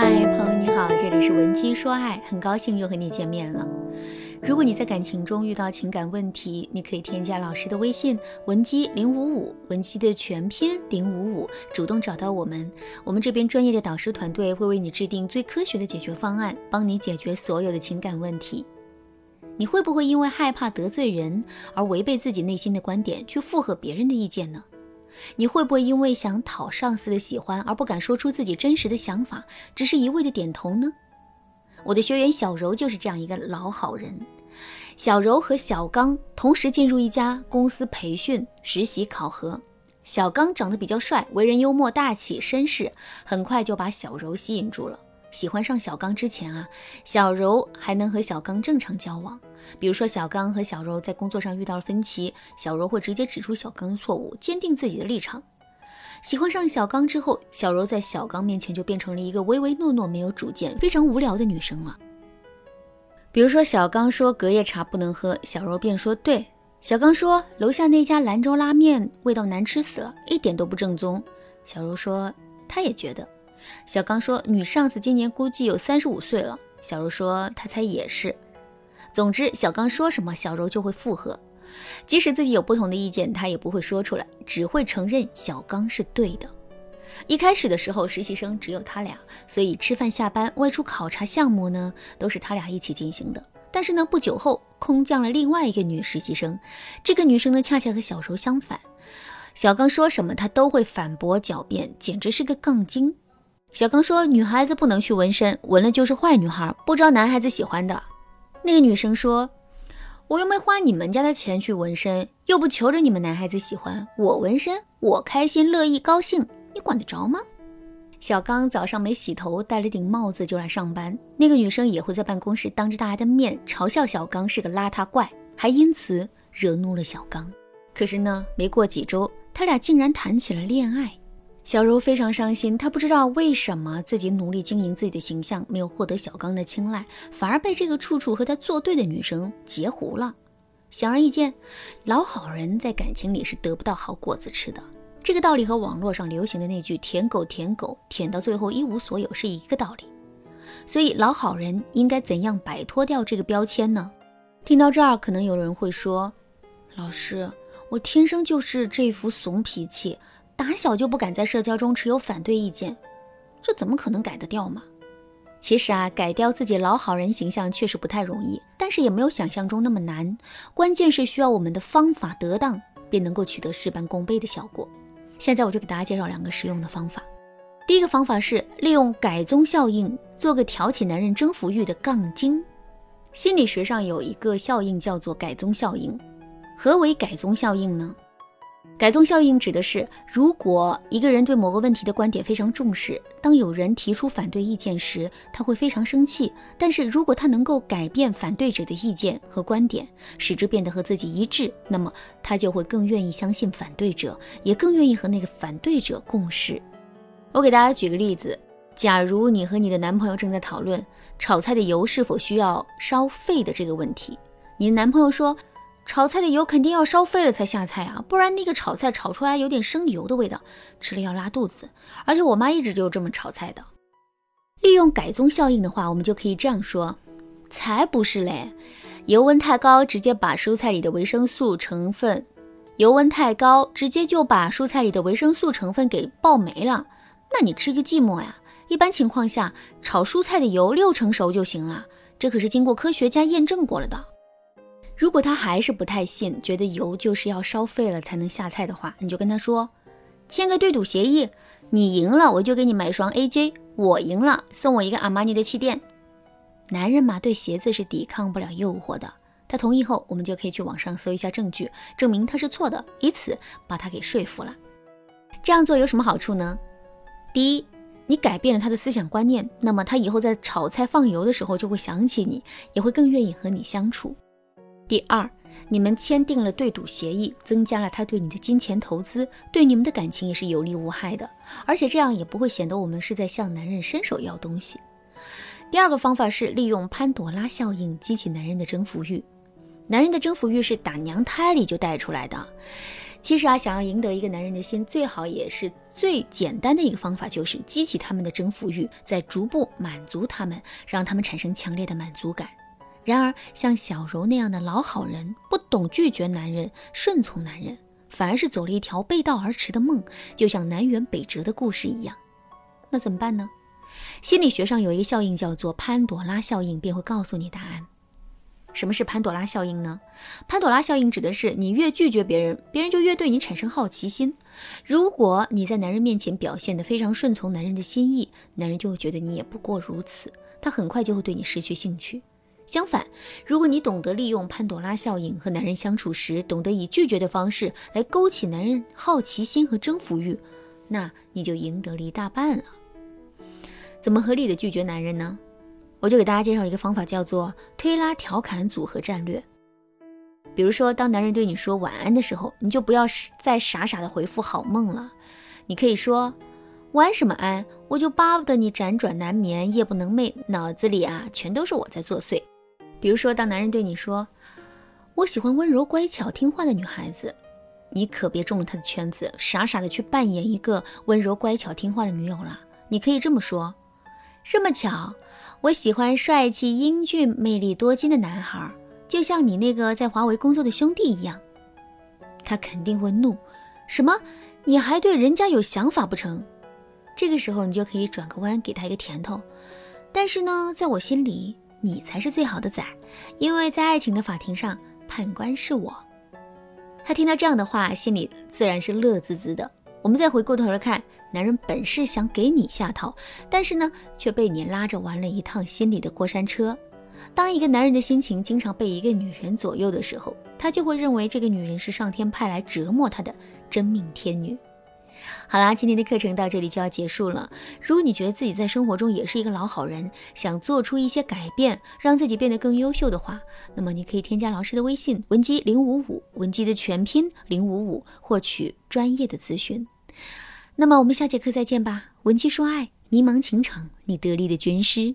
嗨，朋友你好，这里是文姬说爱，很高兴又和你见面了。如果你在感情中遇到情感问题，你可以添加老师的微信文姬零五五，文姬的全拼零五五，主动找到我们，我们这边专业的导师团队会为你制定最科学的解决方案，帮你解决所有的情感问题。你会不会因为害怕得罪人而违背自己内心的观点，去附和别人的意见呢？你会不会因为想讨上司的喜欢而不敢说出自己真实的想法，只是一味的点头呢？我的学员小柔就是这样一个老好人。小柔和小刚同时进入一家公司培训实习考核。小刚长得比较帅，为人幽默大气绅士，很快就把小柔吸引住了。喜欢上小刚之前啊，小柔还能和小刚正常交往。比如说，小刚和小柔在工作上遇到了分歧，小柔会直接指出小刚的错误，坚定自己的立场。喜欢上小刚之后，小柔在小刚面前就变成了一个唯唯诺诺、没有主见、非常无聊的女生了。比如说，小刚说隔夜茶不能喝，小柔便说对。小刚说楼下那家兰州拉面味道难吃死了，一点都不正宗。小柔说她也觉得。小刚说女上司今年估计有三十五岁了，小柔说她猜也是。总之，小刚说什么，小柔就会附和。即使自己有不同的意见，他也不会说出来，只会承认小刚是对的。一开始的时候，实习生只有他俩，所以吃饭、下班、外出考察项目呢，都是他俩一起进行的。但是呢，不久后空降了另外一个女实习生，这个女生呢，恰恰和小柔相反。小刚说什么，她都会反驳狡辩，简直是个杠精。小刚说，女孩子不能去纹身，纹了就是坏女孩，不招男孩子喜欢的。那个女生说。我又没花你们家的钱去纹身，又不求着你们男孩子喜欢我纹身，我开心乐意高兴，你管得着吗？小刚早上没洗头，戴了顶帽子就来上班。那个女生也会在办公室当着大家的面嘲笑小刚是个邋遢怪，还因此惹怒了小刚。可是呢，没过几周，他俩竟然谈起了恋爱。小柔非常伤心，她不知道为什么自己努力经营自己的形象，没有获得小刚的青睐，反而被这个处处和他作对的女生截胡了。显而易见，老好人在感情里是得不到好果子吃的。这个道理和网络上流行的那句“舔狗舔狗，舔到最后一无所有”是一个道理。所以，老好人应该怎样摆脱掉这个标签呢？听到这儿，可能有人会说：“老师，我天生就是这副怂脾气。”打小就不敢在社交中持有反对意见，这怎么可能改得掉嘛？其实啊，改掉自己老好人形象确实不太容易，但是也没有想象中那么难。关键是需要我们的方法得当，便能够取得事半功倍的效果。现在我就给大家介绍两个实用的方法。第一个方法是利用改宗效应，做个挑起男人征服欲的杠精。心理学上有一个效应叫做改宗效应。何为改宗效应呢？改宗效应指的是，如果一个人对某个问题的观点非常重视，当有人提出反对意见时，他会非常生气。但是如果他能够改变反对者的意见和观点，使之变得和自己一致，那么他就会更愿意相信反对者，也更愿意和那个反对者共事。我给大家举个例子：假如你和你的男朋友正在讨论炒菜的油是否需要烧沸的这个问题，你的男朋友说。炒菜的油肯定要烧沸了才下菜啊，不然那个炒菜炒出来有点生油的味道，吃了要拉肚子。而且我妈一直就这么炒菜的。利用改宗效应的话，我们就可以这样说：才不是嘞，油温太高，直接把蔬菜里的维生素成分，油温太高，直接就把蔬菜里的维生素成分给爆没了。那你吃个寂寞呀？一般情况下，炒蔬菜的油六成熟就行了，这可是经过科学家验证过了的。如果他还是不太信，觉得油就是要烧沸了才能下菜的话，你就跟他说，签个对赌协议，你赢了我就给你买双 AJ，我赢了送我一个阿玛尼的气垫。男人嘛，对鞋子是抵抗不了诱惑的。他同意后，我们就可以去网上搜一下证据，证明他是错的，以此把他给说服了。这样做有什么好处呢？第一，你改变了他的思想观念，那么他以后在炒菜放油的时候就会想起你，也会更愿意和你相处。第二，你们签订了对赌协议，增加了他对你的金钱投资，对你们的感情也是有利无害的，而且这样也不会显得我们是在向男人伸手要东西。第二个方法是利用潘朵拉效应激起男人的征服欲。男人的征服欲是打娘胎里就带出来的，其实啊，想要赢得一个男人的心，最好也是最简单的一个方法，就是激起他们的征服欲，再逐步满足他们，让他们产生强烈的满足感。然而，像小柔那样的老好人，不懂拒绝男人、顺从男人，反而是走了一条背道而驰的梦，就像南辕北辙的故事一样。那怎么办呢？心理学上有一个效应叫做潘朵拉效应，便会告诉你答案。什么是潘朵拉效应呢？潘朵拉效应指的是你越拒绝别人，别人就越对你产生好奇心。如果你在男人面前表现得非常顺从男人的心意，男人就会觉得你也不过如此，他很快就会对你失去兴趣。相反，如果你懂得利用潘朵拉效应和男人相处时，懂得以拒绝的方式来勾起男人好奇心和征服欲，那你就赢得了一大半了。怎么合理的拒绝男人呢？我就给大家介绍一个方法，叫做推拉调侃组合战略。比如说，当男人对你说晚安的时候，你就不要再傻傻的回复好梦了。你可以说晚什么安，我就巴不得你辗转难眠，夜不能寐，脑子里啊全都是我在作祟。比如说，当男人对你说我喜欢温柔乖巧听话的女孩子，你可别中了他的圈子，傻傻的去扮演一个温柔乖巧听话的女友了。你可以这么说：这么巧。我喜欢帅气、英俊、魅力多金的男孩，就像你那个在华为工作的兄弟一样。他肯定会怒，什么？你还对人家有想法不成？这个时候你就可以转个弯，给他一个甜头。但是呢，在我心里，你才是最好的仔，因为在爱情的法庭上，判官是我。他听到这样的话，心里自然是乐滋滋的。我们再回过头来看。男人本是想给你下套，但是呢，却被你拉着玩了一趟心里的过山车。当一个男人的心情经常被一个女人左右的时候，他就会认为这个女人是上天派来折磨他的真命天女。好啦，今天的课程到这里就要结束了。如果你觉得自己在生活中也是一个老好人，想做出一些改变，让自己变得更优秀的话，那么你可以添加老师的微信文姬零五五，文姬的全拼零五五，获取专业的咨询。那么我们下节课再见吧。文姬说爱，迷茫情场，你得力的军师。